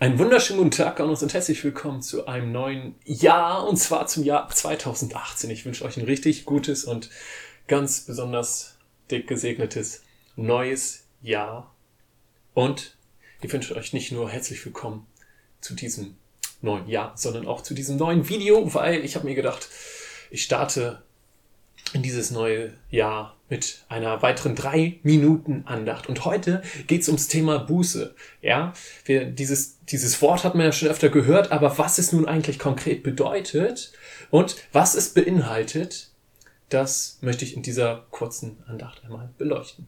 Einen wunderschönen guten Tag an uns und herzlich willkommen zu einem neuen Jahr und zwar zum Jahr 2018. Ich wünsche euch ein richtig gutes und ganz besonders dick gesegnetes neues Jahr und ich wünsche euch nicht nur herzlich willkommen zu diesem neuen Jahr, sondern auch zu diesem neuen Video, weil ich habe mir gedacht, ich starte in dieses neue Jahr mit einer weiteren drei Minuten Andacht. Und heute geht's ums Thema Buße. Ja, wir, dieses, dieses Wort hat man ja schon öfter gehört, aber was es nun eigentlich konkret bedeutet und was es beinhaltet, das möchte ich in dieser kurzen Andacht einmal beleuchten.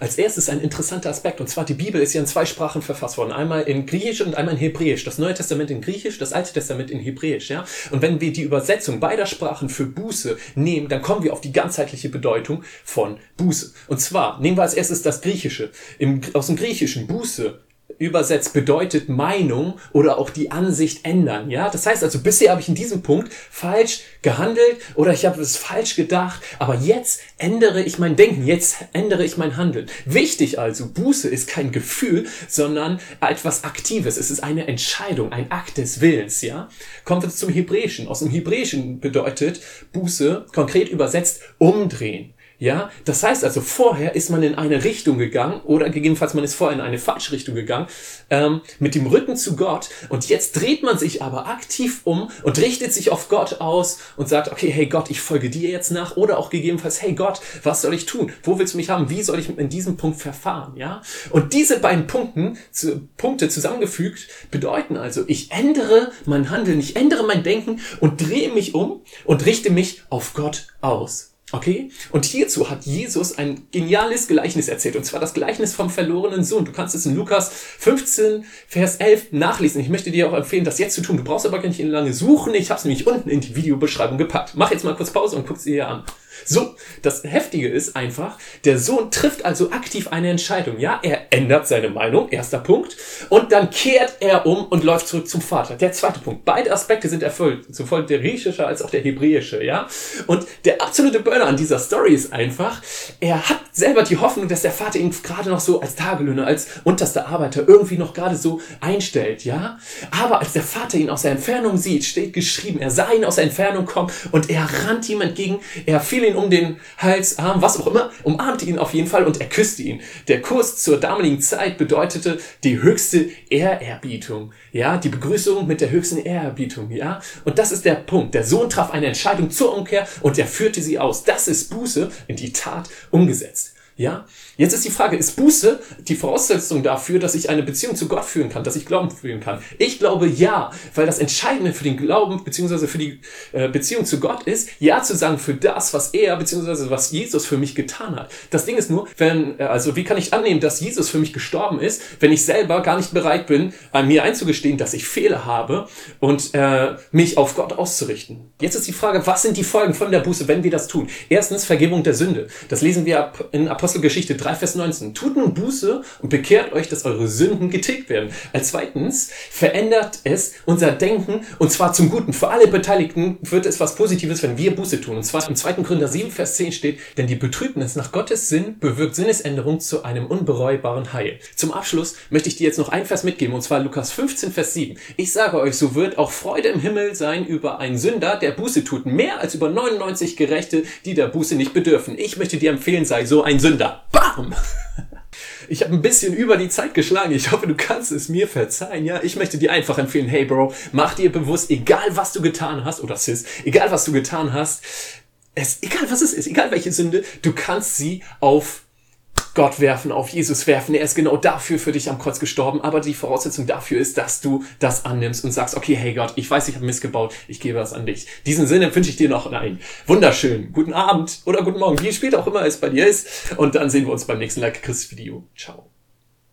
Als erstes ein interessanter Aspekt, und zwar die Bibel ist ja in zwei Sprachen verfasst worden. Einmal in Griechisch und einmal in Hebräisch. Das Neue Testament in Griechisch, das Alte Testament in Hebräisch, ja. Und wenn wir die Übersetzung beider Sprachen für Buße nehmen, dann kommen wir auf die ganzheitliche Bedeutung von Buße. Und zwar nehmen wir als erstes das Griechische. Im, aus dem Griechischen Buße übersetzt bedeutet Meinung oder auch die Ansicht ändern. Ja, das heißt also, bisher habe ich in diesem Punkt falsch gehandelt oder ich habe es falsch gedacht, aber jetzt ändere ich mein Denken, jetzt ändere ich mein Handeln. Wichtig also, Buße ist kein Gefühl, sondern etwas Aktives. Es ist eine Entscheidung, ein Akt des Willens. Ja, kommen wir zum Hebräischen. Aus dem Hebräischen bedeutet Buße konkret übersetzt umdrehen. Ja, das heißt also, vorher ist man in eine Richtung gegangen oder gegebenenfalls man ist vorher in eine falsche Richtung gegangen, ähm, mit dem Rücken zu Gott und jetzt dreht man sich aber aktiv um und richtet sich auf Gott aus und sagt, okay, hey Gott, ich folge dir jetzt nach oder auch gegebenenfalls, hey Gott, was soll ich tun? Wo willst du mich haben? Wie soll ich in diesem Punkt verfahren? Ja, und diese beiden Punkten, zu, Punkte zusammengefügt bedeuten also, ich ändere mein Handeln, ich ändere mein Denken und drehe mich um und richte mich auf Gott aus. Okay? Und hierzu hat Jesus ein geniales Gleichnis erzählt, und zwar das Gleichnis vom verlorenen Sohn. Du kannst es in Lukas 15, Vers 11 nachlesen. Ich möchte dir auch empfehlen, das jetzt zu tun. Du brauchst aber gar nicht lange suchen. Ich habe es nämlich unten in die Videobeschreibung gepackt. Mach jetzt mal kurz Pause und guck sie dir an. So, das Heftige ist einfach, der Sohn trifft also aktiv eine Entscheidung. Ja, er ändert seine Meinung, erster Punkt, und dann kehrt er um und läuft zurück zum Vater. Der zweite Punkt. Beide Aspekte sind erfüllt, sowohl der griechische als auch der hebräische, ja. Und der absolute Burner an dieser Story ist einfach, er hat selber die Hoffnung, dass der Vater ihn gerade noch so als Tagelöhner, als unterster Arbeiter irgendwie noch gerade so einstellt, ja. Aber als der Vater ihn aus der Entfernung sieht, steht geschrieben, er sah ihn aus der Entfernung kommen und er rannt ihm entgegen, er fiel ihn um den Hals, Arm, was auch immer, umarmte ihn auf jeden Fall und er küsste ihn. Der Kuss zur damaligen Zeit bedeutete die höchste Ehrerbietung. Ja, die Begrüßung mit der höchsten Ehrerbietung. Ja, und das ist der Punkt. Der Sohn traf eine Entscheidung zur Umkehr und er führte sie aus. Das ist Buße in die Tat umgesetzt. Ja, jetzt ist die Frage, ist Buße die Voraussetzung dafür, dass ich eine Beziehung zu Gott führen kann, dass ich Glauben führen kann? Ich glaube ja, weil das Entscheidende für den Glauben beziehungsweise für die äh, Beziehung zu Gott ist, ja zu sagen für das, was er beziehungsweise was Jesus für mich getan hat. Das Ding ist nur, wenn, äh, also wie kann ich annehmen, dass Jesus für mich gestorben ist, wenn ich selber gar nicht bereit bin, an mir einzugestehen, dass ich Fehler habe und äh, mich auf Gott auszurichten? Jetzt ist die Frage, was sind die Folgen von der Buße, wenn wir das tun? Erstens Vergebung der Sünde. Das lesen wir in Apostel Apostelgeschichte 3, Vers 19. Tut nun Buße und bekehrt euch, dass eure Sünden getilgt werden. Als zweitens verändert es unser Denken und zwar zum Guten. Für alle Beteiligten wird es was Positives, wenn wir Buße tun. Und zwar im 2. Gründer 7, Vers 10 steht, denn die Betrübnis nach Gottes Sinn bewirkt Sinnesänderung zu einem unbereubaren Heil. Zum Abschluss möchte ich dir jetzt noch ein Vers mitgeben, und zwar Lukas 15, Vers 7. Ich sage euch, so wird auch Freude im Himmel sein über einen Sünder, der Buße tut, mehr als über 99 Gerechte, die der Buße nicht bedürfen. Ich möchte dir empfehlen, sei so ein Sünder. Sünder. Bam! Ich habe ein bisschen über die Zeit geschlagen. Ich hoffe, du kannst es mir verzeihen. Ja, ich möchte dir einfach empfehlen, hey Bro, mach dir bewusst, egal was du getan hast, oder Sis, egal was du getan hast, es, egal was es ist, egal welche Sünde, du kannst sie auf Gott werfen, auf Jesus werfen. Er ist genau dafür für dich am Kreuz gestorben. Aber die Voraussetzung dafür ist, dass du das annimmst und sagst, okay, hey Gott, ich weiß, ich habe missgebaut, ich gebe das an dich. Diesen Sinne wünsche ich dir noch einen wunderschönen guten Abend oder guten Morgen, wie spät auch immer es bei dir ist. Und dann sehen wir uns beim nächsten Like Chris Video. Ciao.